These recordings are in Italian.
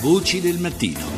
Voci del mattino.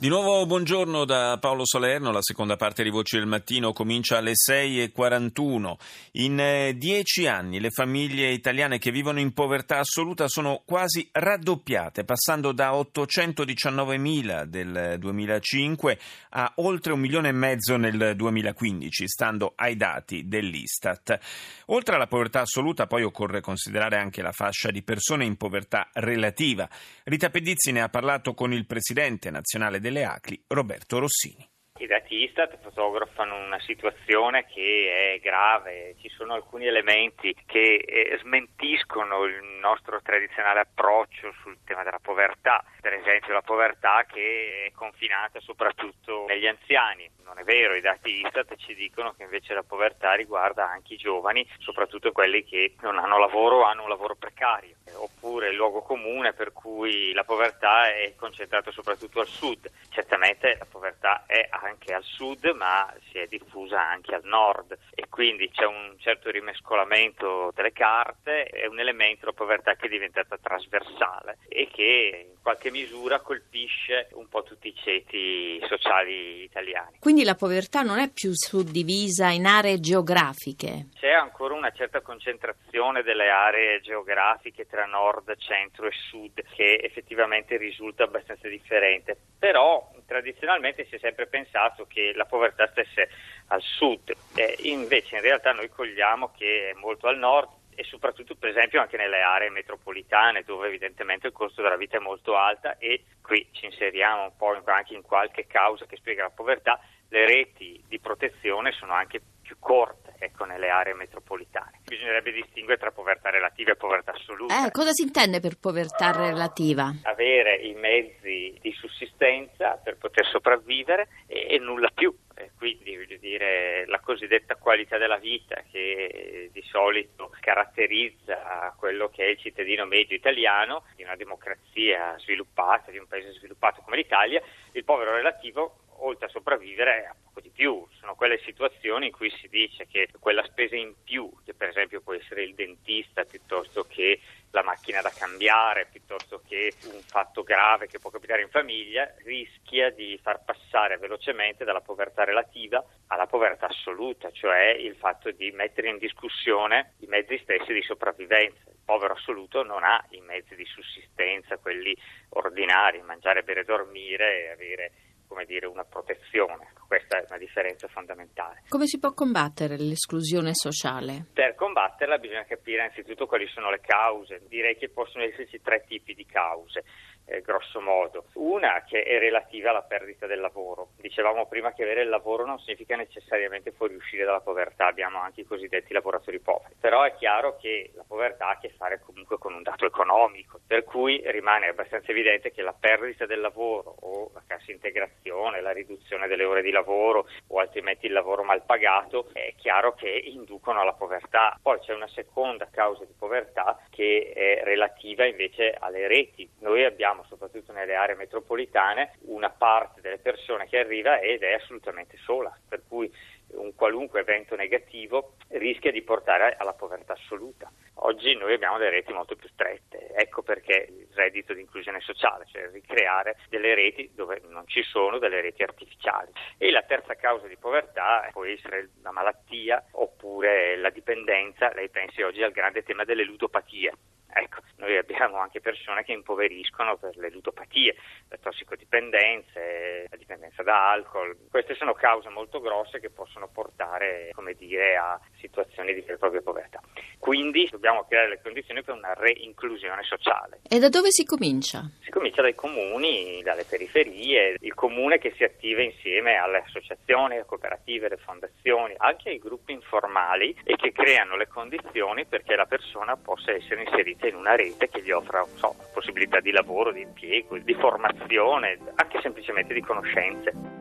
Di nuovo buongiorno da Paolo Salerno, la seconda parte di Voci del Mattino comincia alle 6.41. In eh, dieci anni le famiglie italiane che vivono in povertà assoluta sono quasi raddoppiate, passando da 819.000 del 2005 a oltre un milione e mezzo nel 2015, stando ai dati dell'Istat. Oltre alla povertà assoluta poi occorre considerare anche la fascia di persone in povertà relativa. Rita Pedizzi ne ha parlato con il presidente nazionale del delle Acli, Roberto Rossini. I dati Istat fotografano una situazione che è grave, ci sono alcuni elementi che eh, smentiscono il nostro tradizionale approccio sul tema della povertà, per esempio la povertà che è confinata soprattutto negli anziani. Non è vero, i dati Istat ci dicono che invece la povertà riguarda anche i giovani, soprattutto quelli che non hanno lavoro o hanno un lavoro precario oppure il luogo comune per cui la povertà è concentrata soprattutto al sud. Certamente la povertà è anche al sud, ma si è diffusa anche al nord e quindi c'è un certo rimescolamento delle carte, è un elemento la povertà che è diventata trasversale e che in qualche misura colpisce un po' tutti i ceti sociali italiani. Quindi la povertà non è più suddivisa in aree geografiche? C'è ancora una certa concentrazione delle aree geografiche tra nord, centro e sud che effettivamente risulta abbastanza differente, però tradizionalmente si è sempre pensato che la povertà stesse al sud, eh, invece in realtà noi cogliamo che è molto al nord e soprattutto per esempio anche nelle aree metropolitane dove evidentemente il costo della vita è molto alta e qui ci inseriamo un po' anche in qualche causa che spiega la povertà, le reti di protezione sono anche più corte ecco, nelle aree metropolitane. Bisognerebbe distinguere tra povertà relativa e povertà assoluta. Eh, cosa si intende per povertà relativa? Avere i mezzi di sussistenza per poter sopravvivere e, e nulla più. E quindi voglio dire la cosiddetta qualità della vita che di solito caratterizza quello che è il cittadino medio italiano di una democrazia sviluppata, di un paese sviluppato come l'Italia, il povero relativo oltre a sopravvivere a poco di più. Sono quelle situazioni in cui si dice che quella spesa in più, che per esempio può essere il dentista piuttosto che la macchina da cambiare, piuttosto che un fatto grave che può capitare in famiglia, rischia di far passare velocemente dalla povertà relativa alla povertà assoluta, cioè il fatto di mettere in discussione i mezzi stessi di sopravvivenza. Il povero assoluto non ha i mezzi di sussistenza, quelli ordinari, mangiare, bere, dormire e avere come dire, una protezione. Questa è una differenza fondamentale. Come si può combattere l'esclusione sociale? Per combatterla bisogna capire innanzitutto quali sono le cause. Direi che possono esserci tre tipi di cause eh, grosso modo. Una che è relativa alla perdita del lavoro. Dicevamo prima che avere il lavoro non significa necessariamente fuoriuscire dalla povertà, abbiamo anche i cosiddetti lavoratori poveri. Però è chiaro che la povertà ha a che fare comunque con un dato economico, per cui rimane abbastanza evidente che la perdita del lavoro o la cassa integrazione, la riduzione delle ore di lavoro o altrimenti il lavoro mal pagato è chiaro che inducono alla povertà. Poi c'è una seconda causa di povertà che è relativa invece alle reti. Noi abbiamo abbiamo soprattutto nelle aree metropolitane una parte delle persone che arriva ed è assolutamente sola, per cui un qualunque evento negativo rischia di portare alla povertà assoluta. Oggi noi abbiamo delle reti molto più strette, ecco perché il reddito di inclusione sociale, cioè ricreare delle reti dove non ci sono delle reti artificiali. E la terza causa di povertà può essere la malattia oppure la dipendenza, lei pensi oggi al grande tema delle ludopatie. Ecco, noi abbiamo anche persone che impoveriscono per le ludopatie, le tossicodipendenze, la dipendenza da alcol. Queste sono cause molto grosse che possono portare, come dire, a situazioni di vera e propria povertà. Quindi dobbiamo creare le condizioni per una reinclusione sociale. E da dove si comincia? Si comincia dai comuni, dalle periferie, il comune che si attiva insieme alle associazioni, alle cooperative, alle fondazioni, anche ai gruppi informali e che creano le condizioni perché la persona possa essere inserita in una rete che gli offra so, possibilità di lavoro, di impiego, di formazione, anche semplicemente di conoscenze.